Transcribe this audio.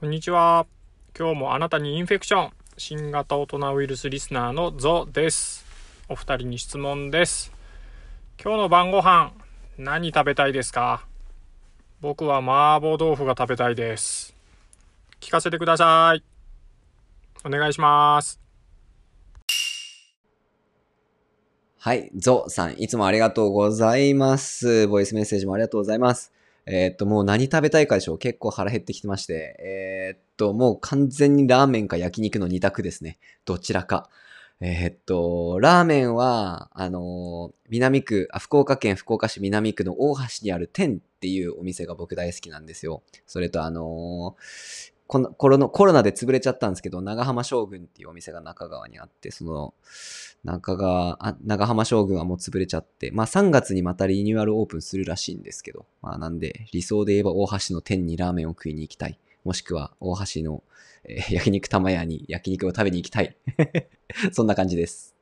こんにちは。今日もあなたにインフェクション。新型大人ウイルスリスナーのゾです。お二人に質問です。今日の晩ご飯、何食べたいですか？僕は麻婆豆腐が食べたいです。聞かせてください。お願いします。はい、ゾさん、いつもありがとうございます。ボイスメッセージもありがとうございます。え、っと、もう何食べたいかでしょう結構腹減ってきてまして。えー、っと、もう完全にラーメンか焼肉の二択ですね。どちらか。えー、っと、ラーメンは、あの南区あ、福岡県福岡市南区の大橋にある天っていうお店が僕大好きなんですよ。それとあのこのコロナコロナで潰れちゃったんですけど、長浜将軍っていうお店が中川にあって、その、中川、あ長浜将軍はもう潰れちゃって、まあ3月にまたリニューアルオープンするらしいんですけど、まあなんで、理想で言えば大橋の天にラーメンを食いに行きたい。もしくは大橋の、えー、焼肉玉屋に焼肉を食べに行きたい。そんな感じです。